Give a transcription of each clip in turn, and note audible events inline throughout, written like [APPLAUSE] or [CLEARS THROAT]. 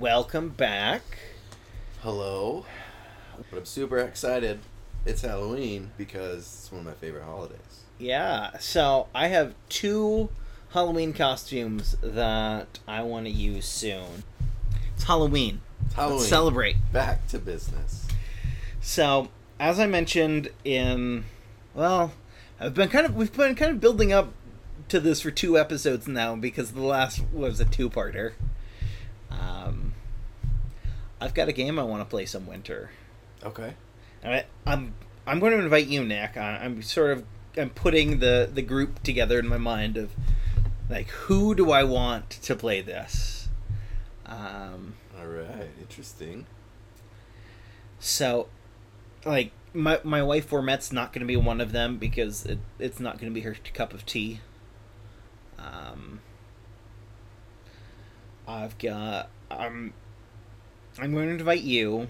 welcome back. Hello. But I'm super excited. It's Halloween because it's one of my favorite holidays. Yeah, so I have two Halloween costumes that I want to use soon. It's Halloween. It's Halloween. Let's celebrate. Back to business. So, as I mentioned in, well, I've been kind of we've been kind of building up to this for two episodes now because the last was a two-parter. Um, I've got a game I want to play some winter. Okay. And I, I'm I'm going to invite you, Nick. I, I'm sort of I'm putting the the group together in my mind of like who do I want to play this. Um, All right. Interesting. so, like my my wife Formet's not going to be one of them because it, it's not going to be her cup of tea. Um, I've got I'm I'm going to invite you.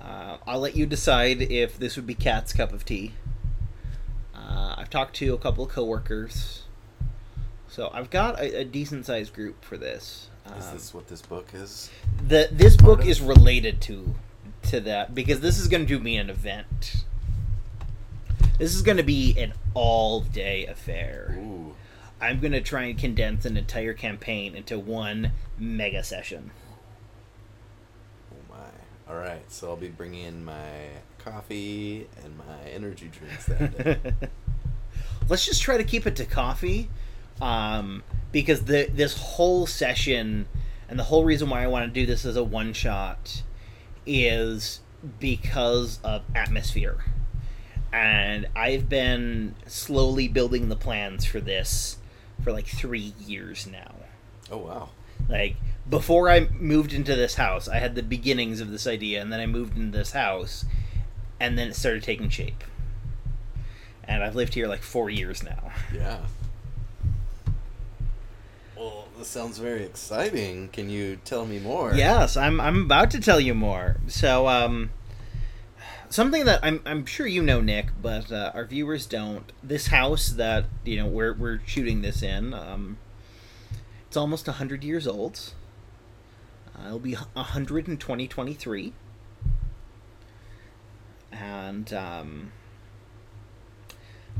Uh, I'll let you decide if this would be Cat's cup of tea. Uh, I've talked to a couple of coworkers, so I've got a, a decent sized group for this. Is Um, this what this book is? the this book of- is related to to that because this is going to be an event. This is going to be an all day affair. Ooh. I'm going to try and condense an entire campaign into one mega session. All right. So I'll be bringing in my coffee and my energy drinks that day. [LAUGHS] Let's just try to keep it to coffee, um, because the this whole session and the whole reason why I want to do this as a one shot is because of atmosphere, and I've been slowly building the plans for this for like three years now. oh wow. Like before I moved into this house, I had the beginnings of this idea, and then I moved into this house, and then it started taking shape. And I've lived here like four years now. Yeah. [LAUGHS] Well, this sounds very exciting. Can you tell me more? Yes, I'm. I'm about to tell you more. So, um, something that I'm. I'm sure you know, Nick, but uh, our viewers don't. This house that you know we're we're shooting this in. Um, it's almost hundred years old. Uh, it'll be hundred in 2023. And um,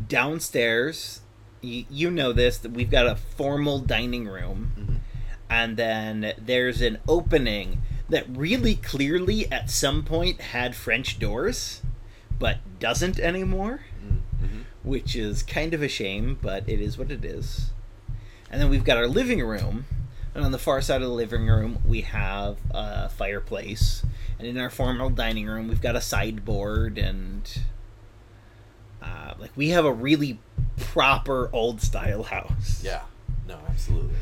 downstairs, you, you know this that we've got a formal dining room Mhm. and then there's an opening that really clearly at some point had French doors, but doesn't anymore, Mm-hmm. which is kind of a shame, but it is what it is. And then we've got our living room, and on the far side of the living room we have a fireplace, and in our formal dining room we've got a sideboard and. Uh, like we have a really proper old style house. Yeah. No, absolutely.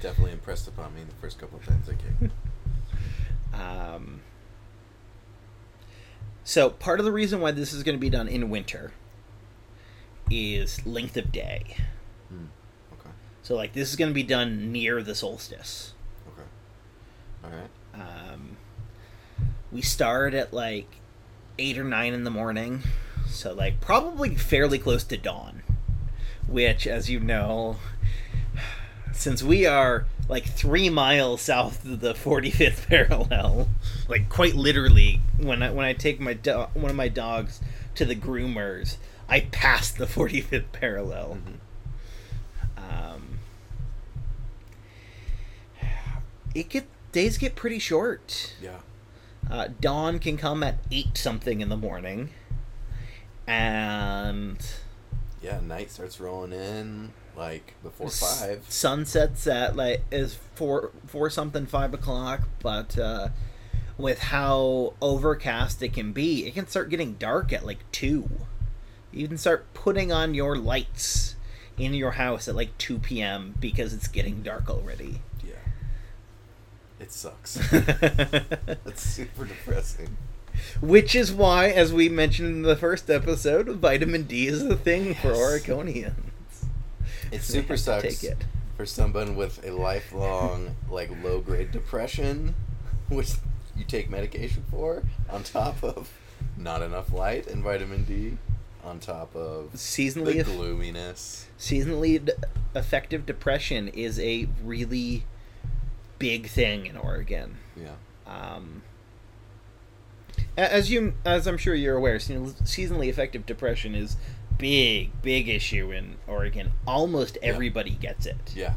Definitely impressed upon me the first couple of times I came. [LAUGHS] Um, so part of the reason why this is going to be done in winter is length of day. So like this is going to be done near the solstice. Okay. All right. Um, we start at like eight or nine in the morning, so like probably fairly close to dawn. Which, as you know, since we are like three miles south of the 45th [LAUGHS] parallel, like quite literally, when I when I take my do- one of my dogs to the groomers, I pass the 45th parallel. Mhm. Um, it get days get pretty short. Yeah. Uh, dawn can come at eight something in the morning, and Yeah. Night starts rolling in like before five. Sunsets at like is four four something five o'clock, but uh, with how overcast it can be, it can start getting dark at like two. You can start putting on your lights in your house at like two p.m. because it's getting dark already. It sucks. [LAUGHS] That's super depressing. Which is why, as we mentioned in the first episode, vitamin D is the thing for Yes. Oregonians. It [LAUGHS] super sucks Take it. for someone with a lifelong like low grade depression, [LAUGHS] which you take medication for, on top of not enough light and vitamin D, on top of Seasonally, the gloominess. seasonally d- affective depression is a really big thing in Oregon. Yeah. Um, as you, as I'm sure you're aware, seasonally affective depression is big, big issue in Oregon. Almost Yeah. everybody gets it. Yeah.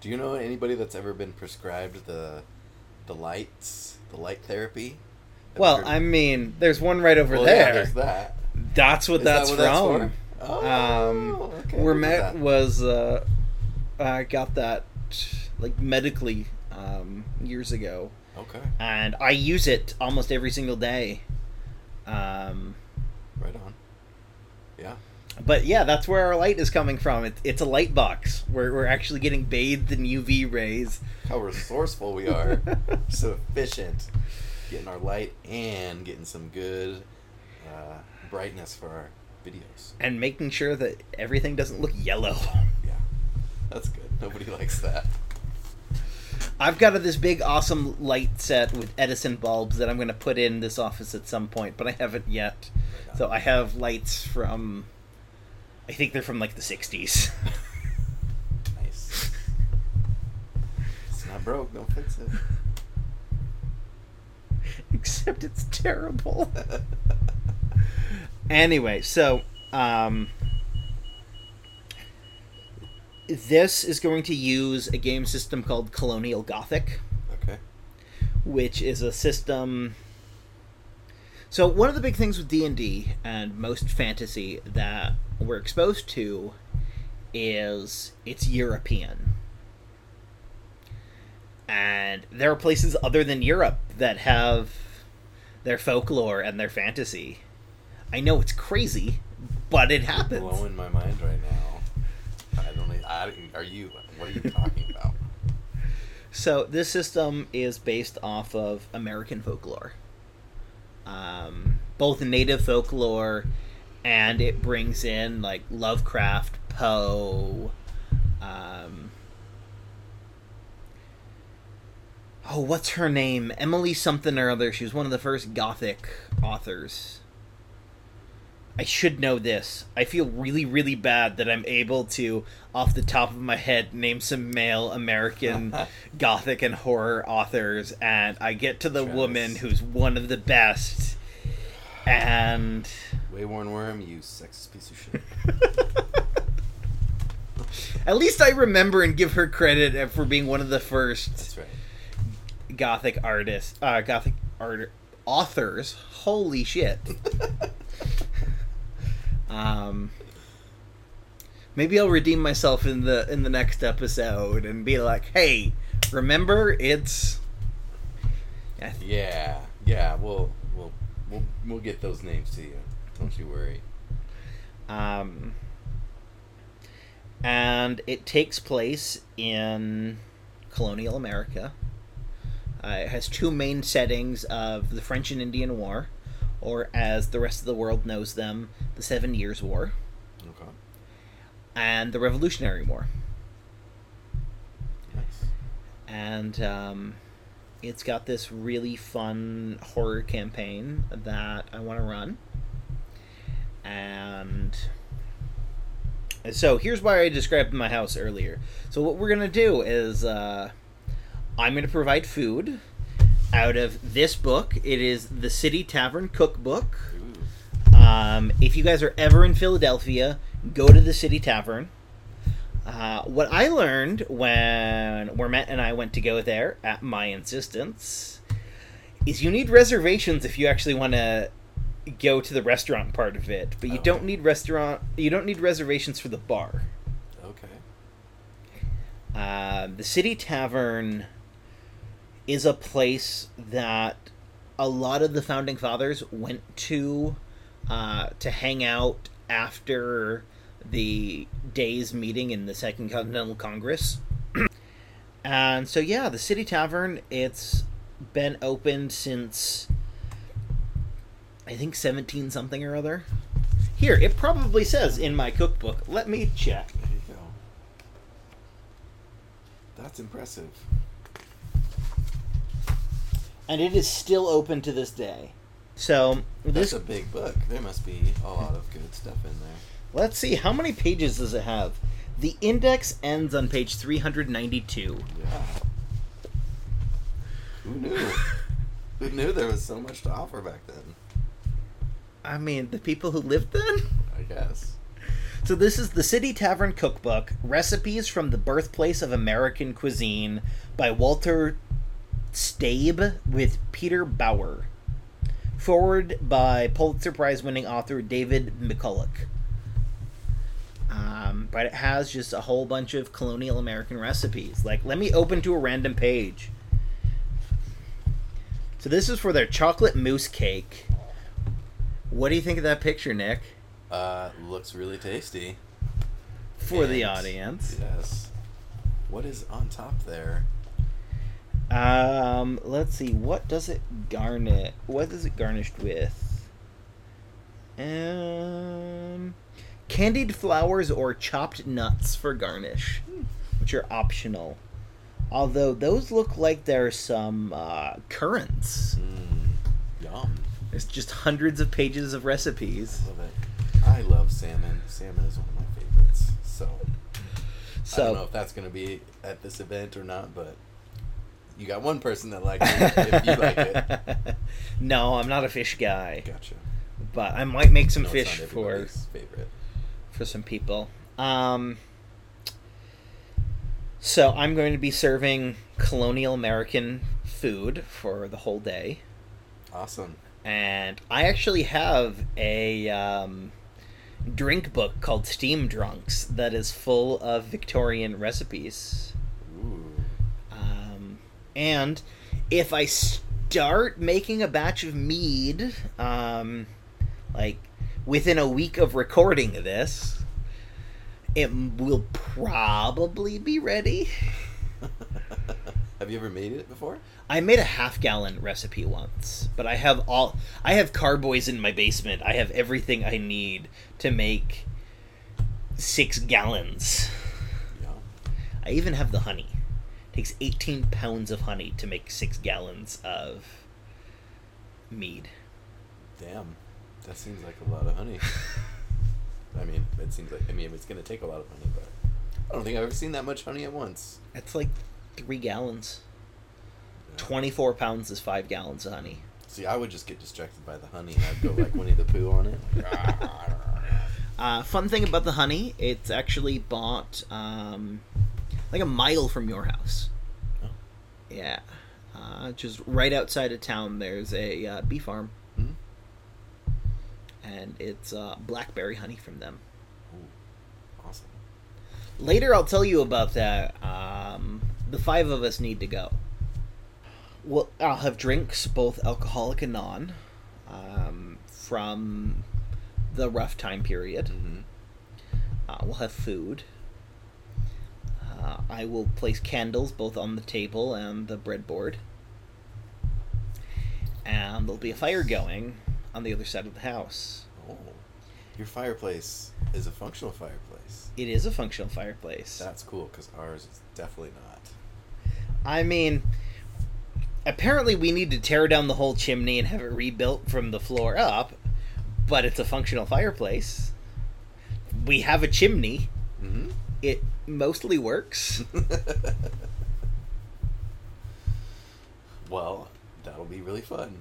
Do you know anybody that's ever been prescribed the the lights, the light therapy? Have Well, I mean, there's one right over Well, yeah, there. there's that. that's what Is that that's what from. that's? Oh, um, okay, where Matt was, uh, I got that like medically um, years ago, Okay, and I use it almost every single day. Um, right on. Yeah. but yeah, that's where our light is coming from. It, it's a light box. We're, we're actually getting bathed in UV rays. How resourceful we are. [LAUGHS] so efficient. Getting our light and getting some good uh, brightness for our videos. and making sure that everything doesn't look yellow. Yeah. That's good. Nobody [LAUGHS] likes that. I've got this big, awesome light set with Edison bulbs that I'm going to put in this office at some point, but I haven't yet. So I have lights from, I think they're from like the 60s. Nice. It's not broke, don't fix it. [LAUGHS] Except it's terrible. [LAUGHS] anyway, so um, this is going to use a game system called Colonial Gothic. okay. which is a system so one of the big things with d&d and most fantasy that we're exposed to is it's european and there are places other than europe that have their folklore and their fantasy i know it's crazy but it happens Blowing my mind right now. Are you? What are you talking about? [LAUGHS] So this system is based off of American folklore, um, both native folklore, and it brings in like Lovecraft, Poe. Um, oh, what's her name? Emily something or other. She was one of the first Gothic authors. I should know this. I feel really, really bad that I'm able to, off the top of my head, name some male American [LAUGHS] gothic and horror authors, and I get to the Travis. woman who's one of the best, and Wayworn worm, you sexist piece of shit. [LAUGHS] at least I remember and give her credit for being one of the first That's right. gothic artists, uh, gothic art authors. Holy shit! [LAUGHS] um, maybe I'll redeem myself in the in the next episode and be like, "Hey, remember it's." Yeah, Yeah, yeah. We'll we'll we'll we'll get those names to you. Don't you worry. Um, and it takes place in colonial America. Uh, it has two main settings of the French and Indian War, or as the rest of the world knows them, the Seven Years' War, Okay. and the Revolutionary War. Nice. and um, it's got this really fun horror campaign that I want to run. And so here's why I described my house earlier. So what we're gonna do is uh, I'm gonna provide food out of this book. It is the City Tavern Cookbook. Um, if you guys are ever in Philadelphia, go to the City Tavern. Uh, what I learned when Wermet and I went to go there at my insistence is you need reservations if you actually want to go to the restaurant part of it, but you Oh. don't need restaurant. You don't need reservations for the bar. Okay. Uh, the City Tavern is a place that a lot of the founding fathers went to uh, to hang out after the day's meeting in the Second Continental Congress. [CLEARS THROAT] and so, yeah, the City Tavern, it's been opened since I think 17 something or other. Here, it probably says in my cookbook. Let me check. There you go. That's impressive. And it is still open to this day. So That's this, a big book. There must be a lot of good stuff in there. let's see how many pages does it have. The index ends on page three hundred ninety-two, Yeah. Who knew? [LAUGHS] Who knew there was so much to offer back then? I mean, the people who lived then? I guess. So this is the City Tavern Cookbook: Recipes from the Birthplace of American Cuisine by Walter Staib with Peter Bauer. Foreword by Pulitzer Prize winning author David McCullough. Um, but it has just a whole bunch of colonial American recipes. Like, let me open to a random page. So this is for their chocolate mousse cake. What do you think of that picture, Nick? Uh, looks really tasty. For the audience. Yes. What is on top there? Um, let's see. What does it garnish? What is it garnished with? Um, candied flowers or chopped nuts for garnish, which are optional. Although those look like there's some uh, currants. Mmm. Yum. There's just hundreds of pages of recipes. I Love it. I love salmon. Salmon is one of my favorites. So, so I don't know if that's going to be at this event or not, but you got one person that likes it if you like it. [LAUGHS] no, I'm not a fish guy, Gotcha. but I might make some No, it's fish not for everybody's favorite. for some people. Um, so I'm going to be serving colonial American food for the whole day, Awesome. and I actually have a um, drink book called Steam Drunks that is full of Victorian recipes. And if I start making a batch of mead, um, like within a week of recording this, it will probably be ready. Have you ever made it before? I made a half gallon recipe once, but I have all I have carboys in my basement. I have everything I need to make six gallons. Yeah. I even have the honey. Takes 18 pounds of honey to make six gallons of mead. Damn. That seems like a lot of honey. [LAUGHS] I mean, it seems like I mean it's gonna take a lot of honey, but I don't think I've ever seen that much honey at once. That's like three gallons. Yeah. 24 pounds is five gallons of honey. See, I would just get distracted by the honey and I'd go like Winnie the Pooh on it. [LAUGHS] Uh, fun thing about the honey, it's actually bought um, like a mile from your house. Oh. Yeah. Uh, just right outside of town, there's a uh, bee farm, Hmm? and it's uh, blackberry honey from them. Ooh. Awesome. Later, I'll tell you about that. Um, the five of us need to go. Well, I'll have drinks, both alcoholic and non, um, from the rough time period. Mm-hmm. Uh, we'll have food. Uh, I will place candles both on the table and the breadboard. And there'll be a fire going on the other side of the house. Oh. Your fireplace is a functional fireplace. It is a functional fireplace. That's cool because ours is definitely not. I mean, apparently we need to tear down the whole chimney and have it rebuilt from the floor up, but it's a functional fireplace. We have a chimney. Mm-hmm. It mostly works. [LAUGHS] well, that'll be really fun.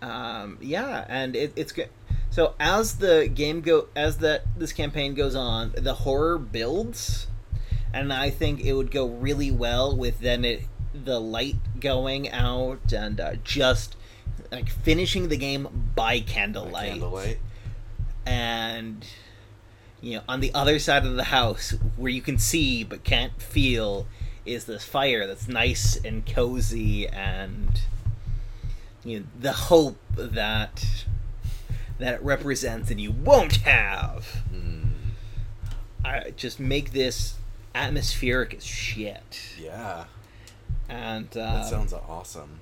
Um, yeah, and it, it's good. So as the game go, as that this campaign goes on, the horror builds, and I think it would go really well with then it the light going out and uh, just like finishing the game by By candlelight, Candlelight. and you know on the other side of the house where you can see but can't feel is this fire that's nice and cozy and you know the hope that that it represents and you won't have Mm. I just make this atmospheric as shit Yeah, and that uh, sounds awesome.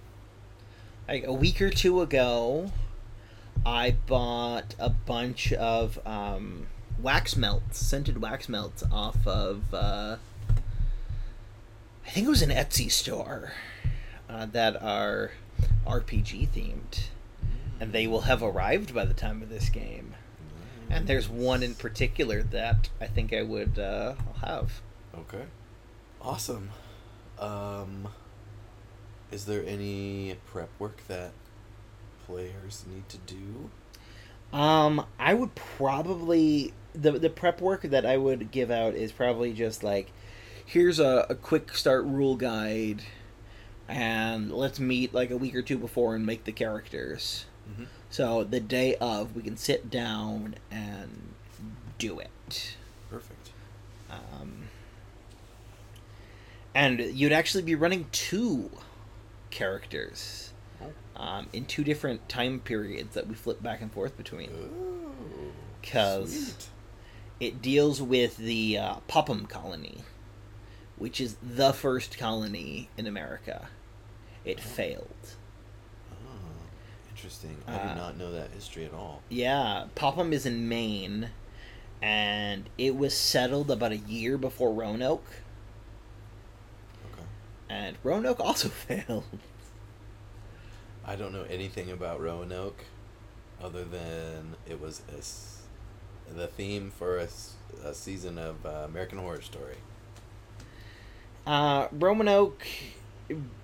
like a week or two ago i bought a bunch of um, wax melts scented wax melts off of uh, i think it was an etsy store uh, that are rpg themed and they will have arrived by the time of this game and there's one in particular that i think i would uh, have Okay. Awesome. Um Is there any prep work that players need to do? Um, I would probably the the prep work that I would give out is probably just like, here's a, a quick start rule guide, and let's meet like a week or two before and make the characters. Mm-hmm. So the day of, we can sit down and do it. Perfect. Um, and you'd actually be running two characters. Um, in two different time periods that we flip back and forth between. Because. It deals with the uh, Popham colony, which is the first colony in America. It failed. Oh, interesting. I Uh, do not know that history at all. Yeah, Popham is in Maine, and it was settled about a year before Roanoke, Okay. and Roanoke also [LAUGHS] failed. I don't know anything about Roanoke, other than it was a the theme for a season of uh, American Horror Story. Uh, Roanoke,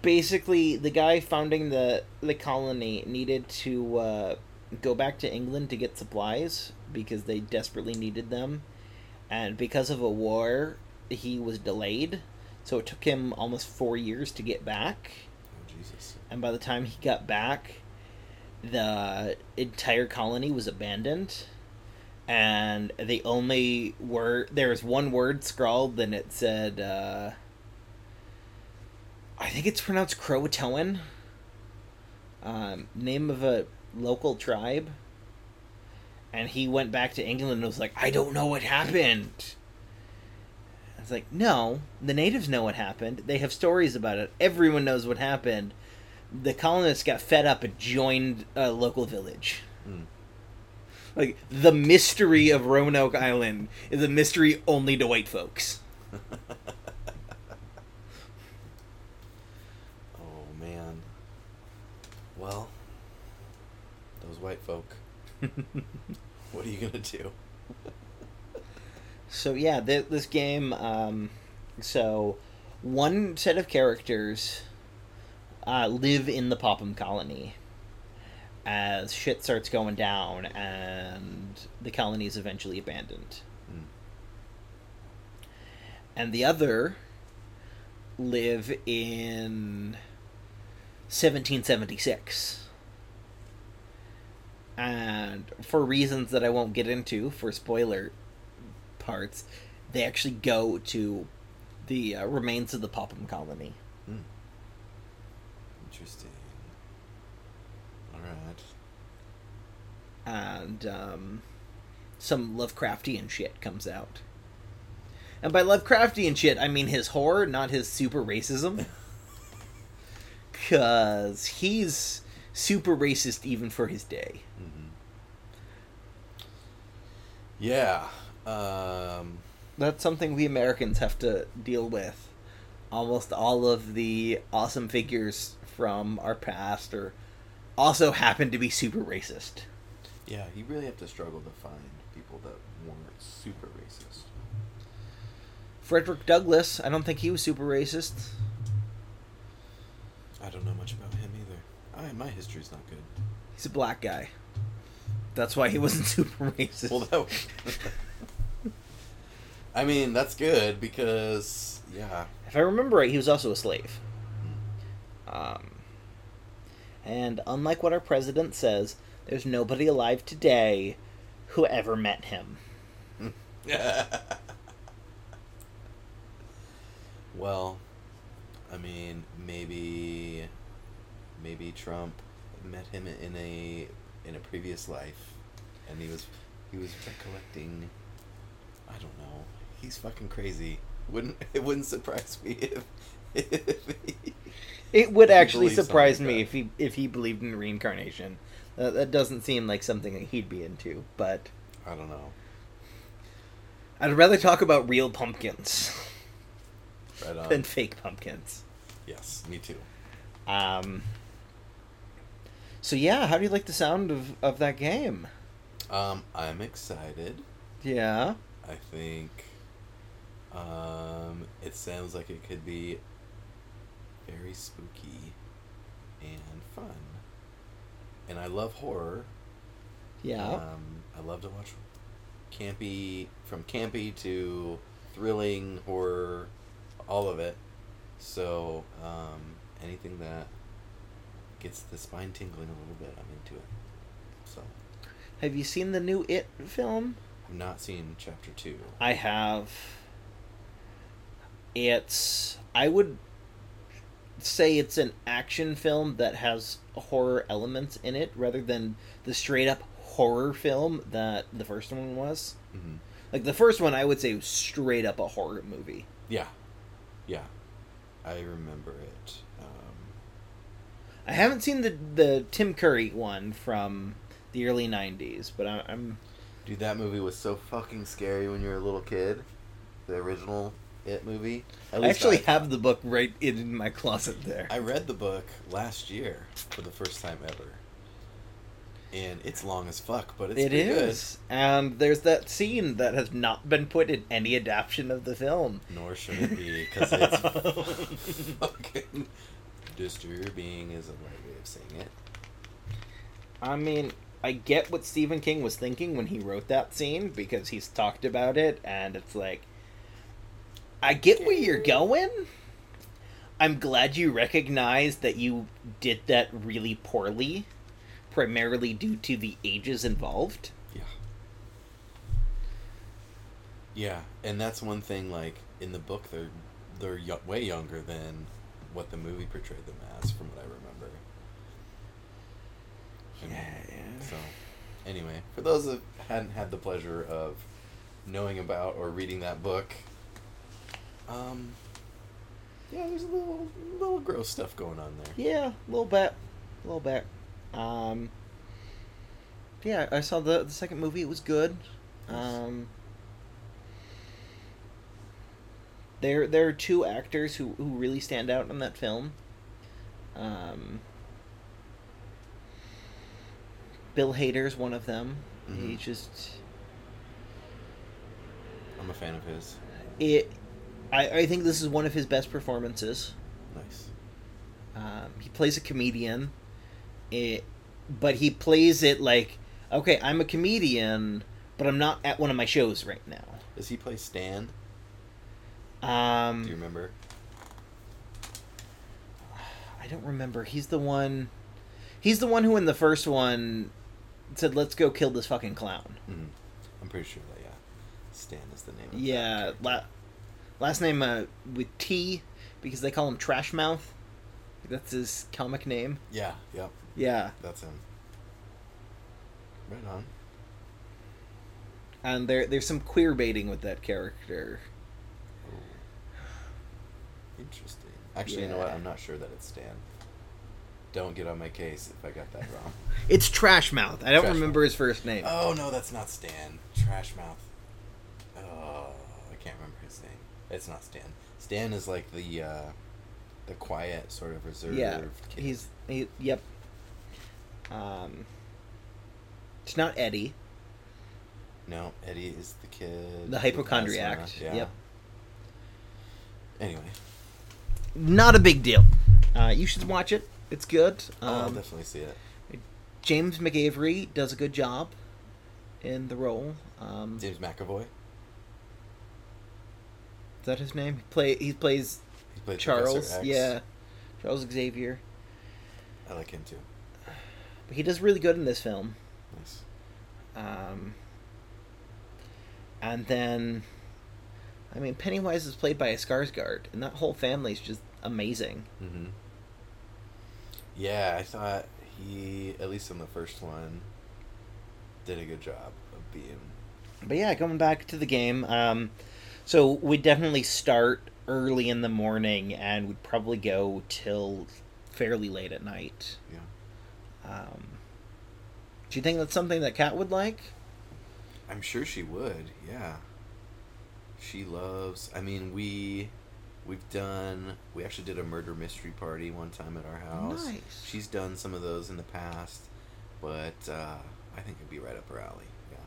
basically, the guy founding the the colony needed to uh, go back to England to get supplies because they desperately needed them, and because of a war, he was delayed. So it took him almost four years to get back, Oh Jesus! And by the time he got back, the entire colony was abandoned. And the only word there was one word scrawled, and it said, uh, I think it's pronounced Croatoan. Um, name of a local tribe. And he went back to England and was like, I don't know what happened. I was like, no, the natives know what happened. They have stories about it. Everyone knows what happened. The colonists got fed up and joined a local village. Hmm. Like, the mystery of Roanoke Island is a mystery only to white folks. [LAUGHS] oh man. Well, those white folk. [LAUGHS] What are you gonna do? So yeah, th- this game. Um, so one set of characters uh, live in the Popham colony as shit starts going down and the colony is eventually abandoned. Hmm. And the other live in 1776. And for reasons that I won't get into for spoiler parts, they actually go to the uh, remains of the Popham colony. Hmm. Interesting. And um, some Lovecraftian shit comes out. And by Lovecraftian shit, I mean his horror, not his super racism. [LAUGHS] Because he's super racist even for his day. hmm Yeah. Um. That's something we Americans have to deal with. Almost all of the awesome figures from our past are also happen to be super racist. Yeah, you really have to struggle to find people that weren't super racist. Frederick Douglass, I don't think he was super racist. I don't know much about him either. I, my history's not good. He's a black guy. That's why he wasn't [LAUGHS] super racist. Well, that. was- [LAUGHS] I mean, that's good because yeah. if I remember right, he was also a slave. Um, and unlike what our president says, there's nobody alive today who ever met him. [LAUGHS] well, I mean, maybe, maybe Trump met him in a in a previous life, and he was he was recollecting. I don't know. He's fucking crazy. Wouldn't it wouldn't surprise me if, [LAUGHS] if he, It would actually surprise me like if he if he believed in reincarnation. Uh, that doesn't seem like something that he'd be into, but I don't know. I'd rather talk about real pumpkins Right on. than fake pumpkins. yes, me too. Um, so yeah, how do you like the sound of, of that game? Um, I'm excited. Yeah. I think um, it sounds like it could be very spooky. and fun. And I love horror. Yeah. Um, I love to watch campy, from campy to thrilling horror, all of it. So um, anything that gets the spine tingling a little bit, I'm into it. So Have you seen the new It film? I've not seen chapter two. I have. It's. I would say it's an action film that has horror elements in it rather than the straight up horror film that the first one was. hmm Like the first one, I would say was straight up a horror movie. Yeah, yeah, I remember it. Um, I haven't seen the the Tim Curry one from the early '90s, but I, I'm dude, that movie was so fucking scary when you were a little kid. The original It movie. I actually have the book right in my closet there. I read the book last year for the first time ever. And it's long as fuck, but it's It pretty is, and there's that scene that has not been put in any adaptation of the film. Nor should it be, because it's [LAUGHS] fucking disturbing, is a right way of saying it. I mean, I get what Stephen King was thinking when he wrote that scene because he's talked about it, and it's like, I get where you're going. I'm glad you recognize that you did that really poorly, primarily due to the ages involved. Yeah. Yeah, and that's one thing. Like in the book, they're they're yo- way younger than what the movie portrayed them as, from what I remember. And yeah. So, anyway, for those that hadn't had the pleasure of knowing about or reading that book, um, yeah, there's a little little gross stuff going on there. Yeah, a little bit, a little bit. Um, yeah, I saw the the second movie. It was good. Um, there there are two actors who who really stand out in that film. Um, Bill Hader's one of them. He Mhm. just I'm a fan of his. it. I I think this is one of his best performances. Nice. Um, he plays a comedian, it, but he plays it like, okay, I'm a comedian, but I'm not at one of my shows right now. Does he play Stan? Um, Do you remember? I don't remember. He's the one. He's the one who in the first one said, "Let's go kill this fucking clown." hmm I'm pretty sure that yeah, Stan is the name. Of Yeah, la- last name uh, with T because they call him Trash Mouth. That's his comic name. Yeah. Yep. Yeah, That's him. Right on. and there there's some queer baiting with that character. Oh. Interesting. Actually, you know what? I'm not sure that it's Stan. Don't get on my case if I got that wrong. It's Trash Mouth. I don't Trash remember his first name. oh no, that's not Stan. Trash mouth. Oh, I can't remember his name. It's not Stan. Stan is like the uh, the quiet, sort of reserved. yeah, kid. he's he. Yep. Um, it's not Eddie. no Eddie is the kid. The hypochondriac. Yeah. yep. Anyway, Not a big deal. Uh, you should watch it. It's good. I'll Um, definitely see it. James McAvery does a good job in the role. Um, James McAvoy. That his name? He play he plays He Charles. Yeah, Charles Xavier. I like him too. But he does really good in this film. Nice. Um, and then, I mean, Pennywise is played by a Skarsgård, and that whole family is just amazing. Mm-hmm. Yeah, I thought he, at least in the first one, did a good job of being. But yeah, going back to the game, um, so we definitely start early in the morning, and we'd probably go till fairly late at night. Yeah. Um, do you think that's something that Kat would like? I'm sure she would. Yeah. She loves. I mean, we we've done. We actually did a murder mystery party one time at our house. Nice. She's done some of those in the past, but uh, I think it'd be right up her alley. Yeah.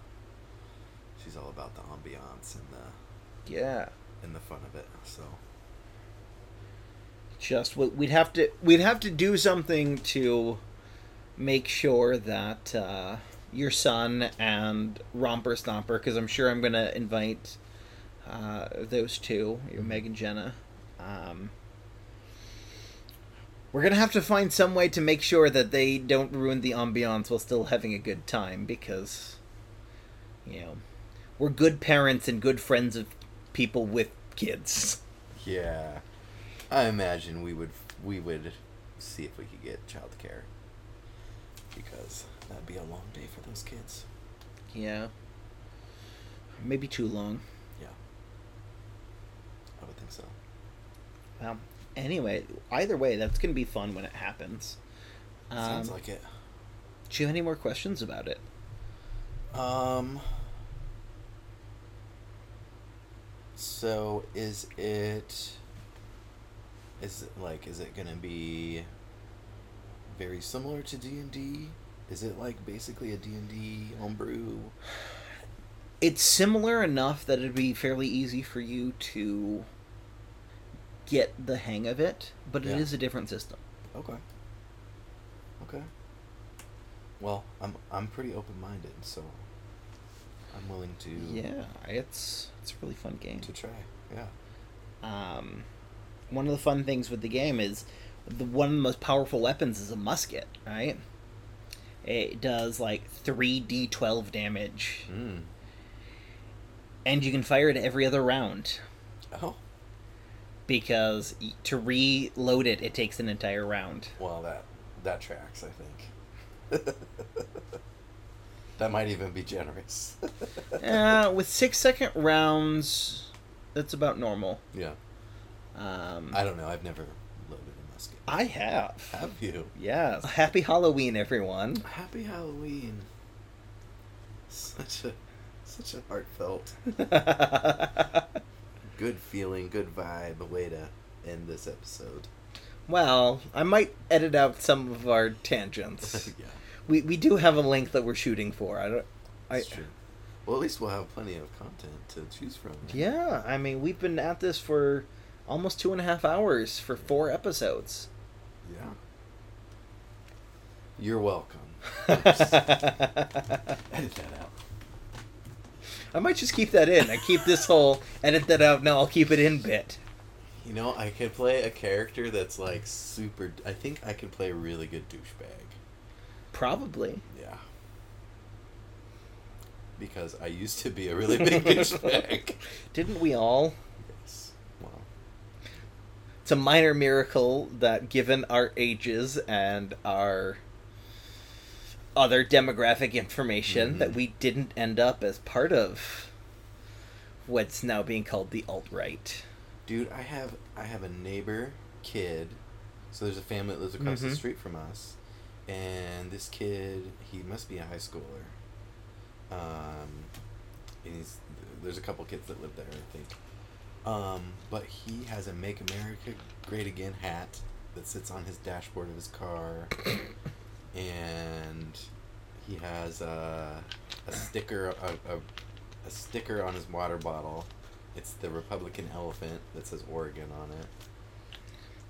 She's all about the ambiance and the Yeah. and the fun of it. So. Just we- we'd have to we'd have to do something to make sure that uh, your son and Romper Stomper, because I'm sure I'm gonna invite uh, those two, you know, Meg and Jenna. Um, we're gonna have to find some way to make sure that they don't ruin the ambiance while still having a good time, because you know we're good parents and good friends of people with kids. Yeah, I imagine we would we would see if we could get childcare because that'd be a long day for those kids. Yeah. Maybe too long. Yeah, I would think so. Well, anyway, either way, that's going to be fun when it happens. Um, Sounds like it. Do you have any more questions about it? Um. So is it? Is it like? Is it gonna be? Very similar to D and D. Is it like basically a D and D homebrew? It's similar enough that it'd be fairly easy for you to get the hang of it, but Yeah. it is a different system. Okay. Okay. Well, I'm I'm pretty open minded, so I'm willing to Yeah, it's it's a really fun game. to try. Yeah. Um, one of the fun things with the game is the one of the most powerful weapons is a musket, right? It does like three d twelve damage, Mm. and you can fire it every other round Oh. because to reload it, it takes an entire round. Well, that that tracks. I think. [LAUGHS] that might even be generous. [LAUGHS] uh, with six second rounds, that's about normal. yeah. Um, I don't know. I've never loaded a musket. I have. Have you? Yes. Happy Halloween, everyone. Happy Halloween. Such a such a heartfelt, [LAUGHS] good feeling, good vibe. Way to end this episode. well, I might edit out some of our tangents. [LAUGHS] yeah, we we do have a length that we're shooting for. I don't. I, that's true. Well, at least we'll have plenty of content to choose from. yeah, I mean, we've been at this for almost two and a half hours for four episodes. Yeah. You're welcome. I [LAUGHS] Edit that out. I might just keep that in. I keep this whole edit that out. No, I'll keep it in bit. You know, I could play a character that's like super. I think I could play a really good douchebag. Probably. Yeah. Because I used to be a really big [LAUGHS] douchebag. Didn't we all? yes. Well, It's a minor miracle that, given our ages and our other demographic information, Mhm. that we didn't end up as part of what's now being called the alt right. dude, I have I have a neighbor kid. So there's a family that lives across the Mhm. street from us, and this kid he must be a high schooler. Um, he's there's a couple kids that live there, I think. Um, but he has a "Make America Great Again" hat that sits on his dashboard of his car, and he has a, a sticker a, a, a sticker on his water bottle. It's the Republican elephant that says Oregon on it.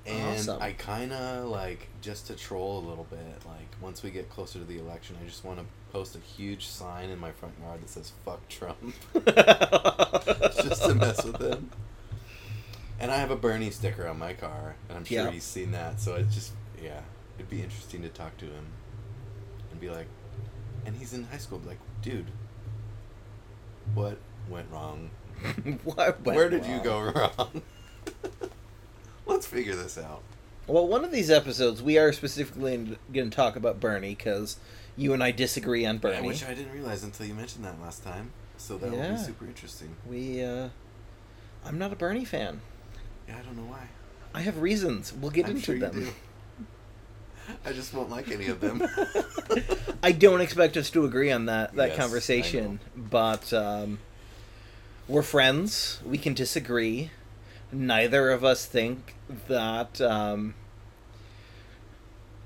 And Awesome. I kind of like just to troll a little bit. Like once we get closer to the election, I just want to post a huge sign in my front yard that says "Fuck Trump," [LAUGHS] just to mess with him. And I have a Bernie sticker on my car, and I'm sure Yeah. he's seen that. So it's just yeah, it'd be interesting to talk to him and be like, and he's in high school. Like, dude, what went wrong? [LAUGHS] What went Where did you go wrong? Let's figure this out. Well, one of these episodes, we are specifically going to talk about Bernie because you and I disagree on Bernie. Yeah, which I didn't realize until you mentioned that last time. So that will be super interesting. We, uh, I'm not a Bernie fan. Yeah, I don't know why. I have reasons. We'll get I'm into sure them. I just won't like any of them. [LAUGHS] I don't expect us to agree on that that Yes, conversation, but um, we're friends. We can disagree. Neither of us think that. Um,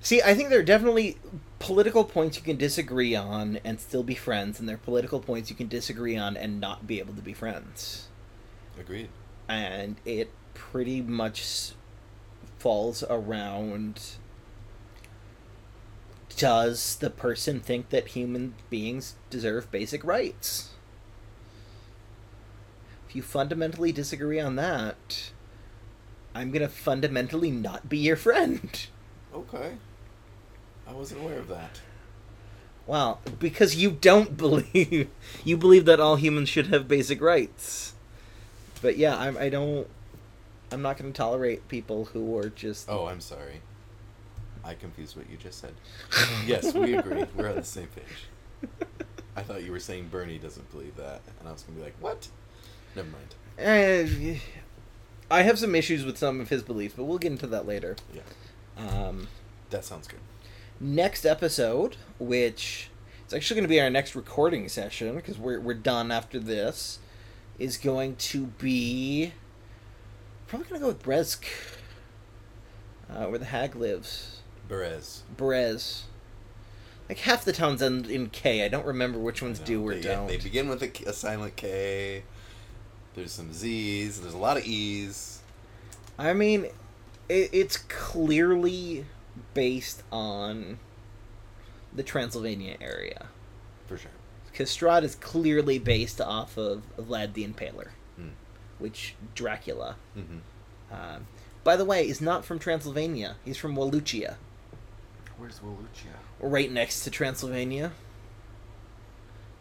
see, I think there are definitely political points you can disagree on and still be friends, and there are political points you can disagree on and not be able to be friends. Agreed. And it pretty much falls around does the person think that human beings deserve basic rights? If you fundamentally disagree on that, I'm gonna fundamentally not be your friend. Okay. I wasn't aware of that. Well, because you don't [LAUGHS] believe you believe that all humans should have basic rights. But yeah, I'm, I don't. I'm not going to tolerate people who are just. Oh, I'm sorry. I confused what you just said. yes, we agree. We're on the same page. I thought you were saying Bernie doesn't believe that, and I was gonna be like, "What?" Never mind. Eh, I have some issues with some of his beliefs, but we'll get into that later. Yeah, Um, that sounds good. next episode, which is actually going to be our next recording session because we're we're done after this, is going to be probably going to go with Brezk, uh, where the hag lives. Perez. Brez. Like half the towns end in K. I don't remember which ones do or they, don't. They begin with a silent K. There's some Z's. There's a lot of E's. I mean, it, it's clearly based on the Transylvania area. For sure. Because Strahd is clearly based off of Vlad the Impaler, Mm. which Dracula, Mm-hmm. uh, by the way, is not from Transylvania. He's from Wallachia, Where's Wallachia? right next to Transylvania.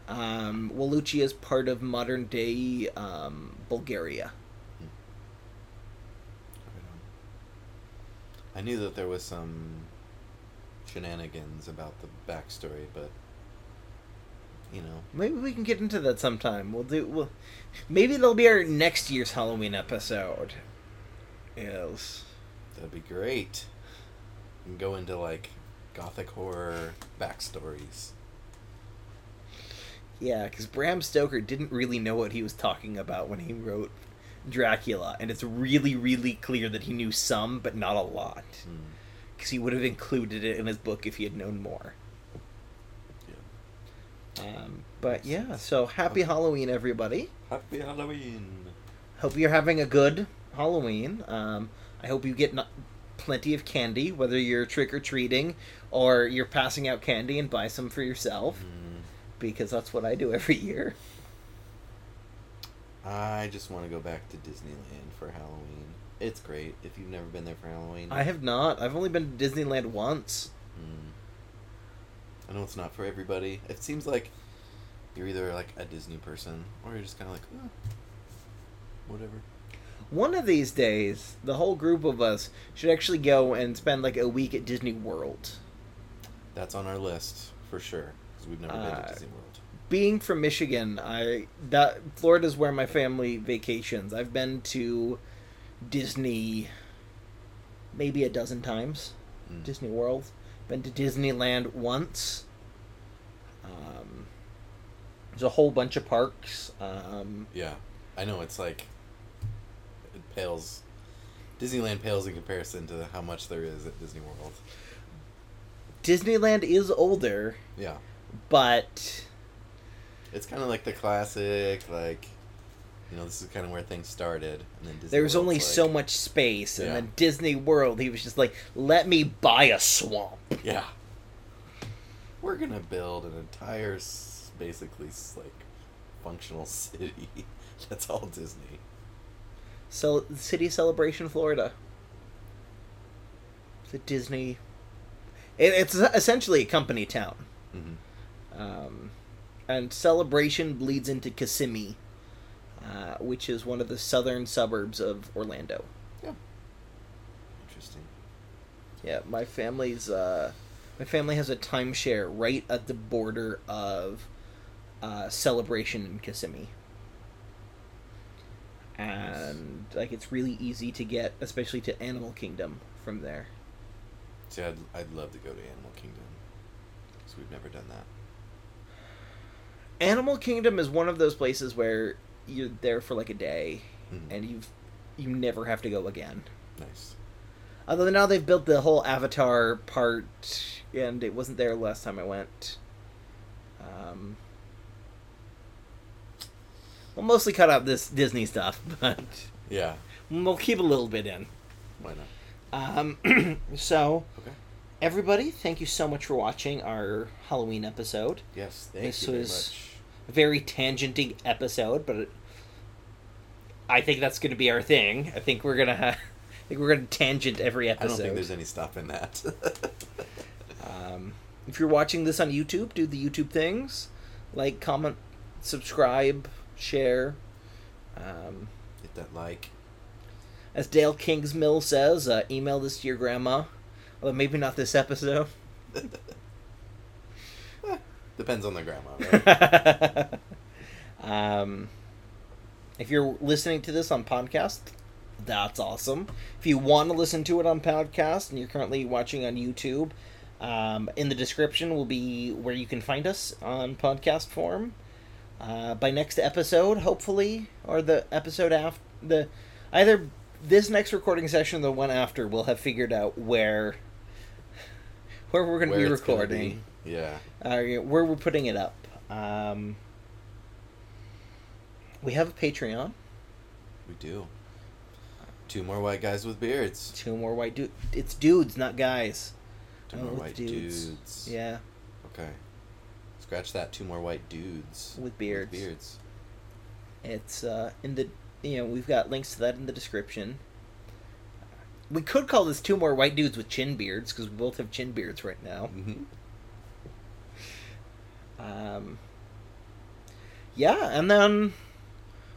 Um, Wallachia is part of modern day um, Bulgaria. I knew that there was some shenanigans about the backstory, but you know, Maybe we can get into that sometime. We'll do. We'll, maybe that'll be our next year's Halloween episode. Yes. that'd be great. And go into like gothic horror backstories. Yeah, because Bram Stoker didn't really know what he was talking about when he wrote Dracula, and it's really, really clear that he knew some, but not a lot. Mm. Because he would have included it in his book if he had known more. Yeah. Um, but yeah, so happy Halloween, everybody. Happy Halloween. Hope you're having a good Halloween. Um, I hope you get no- plenty of candy, whether you're trick or treating or you're passing out candy and buy some for yourself, Mm. Because that's what I do every year. I just want to go back to Disneyland for Halloween. It's great if you've never been there for Halloween. I have not. I've only been to Disneyland once. Mm. I know it's not for everybody. It seems like you're either like a Disney person or you're just kind of like, "Eh, whatever. One of these days, the whole group of us should actually go and spend like a week at Disney World. That's on our list for sure we've never been Uh, to Disney World. Being from Michigan, I that Florida's where my family vacations. I've been to Disney maybe a dozen times. Mm. Disney World. Been to Disneyland once. Um, there's a whole bunch of parks. Um, Yeah, I know it's like it pales. Disneyland pales in comparison to how much there is at Disney World. Disneyland is older, Yeah, but it's kind of like the classic, like you know, this is kind of where things started, and then Disney there was World's only like- so much space. And Yeah. then Disney World, he was just like, "Let me buy a swamp." Yeah, we're gonna build an entire, basically like, functional [LAUGHS] city. That's all Disney. So, City Celebration, Florida. the Disney. It, it's essentially a company town. hmm Um, and Celebration bleeds into Kissimmee, uh, which is one of the southern suburbs of Orlando. Yeah. Interesting. Yeah, my family's uh, my family has a timeshare right at the border of uh, Celebration and Kissimmee, and like it's really easy to get, especially to Animal Kingdom from there. See, I'd, I'd love to go to Animal Kingdom because we've never done that. Animal Kingdom is one of those places where you're there for like a day, Mhm. and you've you never have to go again. Nice. Although now they've built the whole Avatar part, and it wasn't there last time I went. Um, we'll mostly cut out this Disney stuff, [LAUGHS] but Yeah. we'll keep a little bit in. Why not? Um, [CLEARS THROAT] so, Okay. everybody, thank you so much for watching our Halloween episode. Yes, thank This you very much. Very tangenty episode, but I think that's going to be our thing. I think we're gonna ha- [LAUGHS] I think we're gonna tangent every I episode. don't think there's any stopping that. [LAUGHS] Um, if you're watching this on YouTube, do the YouTube things, like, comment, subscribe, share. Um, Hit that like. as Dale Kingsmill says, uh, email this to your grandma. Although maybe not this episode. [LAUGHS] Depends on the grandma, [LAUGHS] right? um, if you're listening to this on podcast, that's awesome. If you want to listen to it on podcast and you're currently watching on YouTube, um, in the description will be where you can find us on podcast form. Uh, by next episode, hopefully, or the episode after the either this next recording session or the one after, we'll have figured out where where we're going to be recording. Yeah. uh, where we're putting it up. Um, we have a Patreon. We do. Two more white guys with beards. Two more white dudes. It's dudes, not guys. Two more with white dudes. dudes. Yeah, Okay. Scratch that. Two more white dudes with beards. beards. It's uh, in the you know we've got links to that in the description. We could call this two more white dudes with chin beards because we both have chin beards right now. Mm-hmm. Um, yeah, and then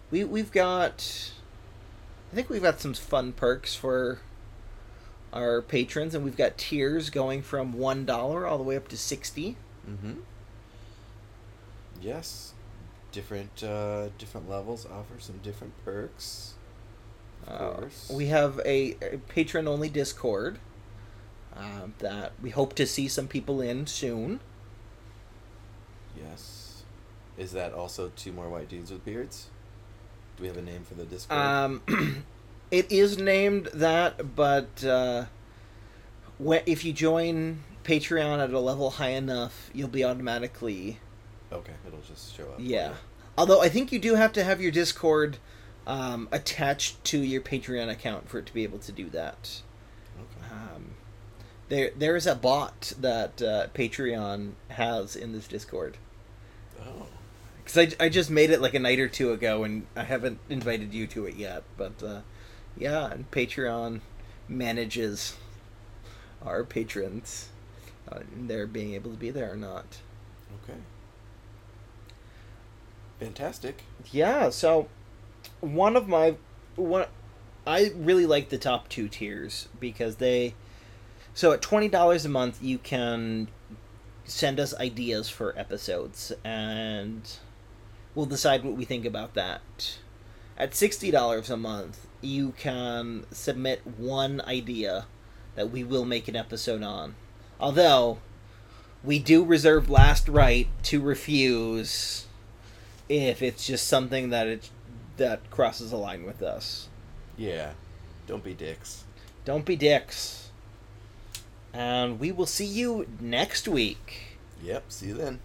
we we've got I think we've got some fun perks for our patrons, and we've got tiers going from one dollar all the way up to sixty. Mm-hmm. Yes. Different uh, different levels offer some different perks. Of Uh, course. we have a, a patron only Discord um, that we hope to see some people in soon. Yes. Is that also two more white dudes with beards? Do we have a name for the Discord? Um, [CLEARS THROAT] it is named that, but uh, when, if you join Patreon at a level high enough, you'll be automatically okay, it'll just show up. for yeah. Although I think you do have to have your Discord um, attached to your Patreon account for it to be able to do that. Okay. Um, there, there is a bot that uh, Patreon has in this Discord. Oh. Because I, I just made it like a night or two ago, and I haven't invited you to it yet. But uh, yeah, and Patreon manages our patrons, uh, and their being able to be there or not. Okay. Fantastic. Yeah, so one of my one I really like the top two tiers because they so at twenty dollars a month you can send us ideas for episodes and we'll decide what we think about that. At sixty dollars a month you can submit one idea that we will make an episode on. Although we do reserve last right to refuse if it's just something that it that crosses a line with us. Yeah. Don't be dicks. Don't be dicks. And we will see you next week. Yep. See you then.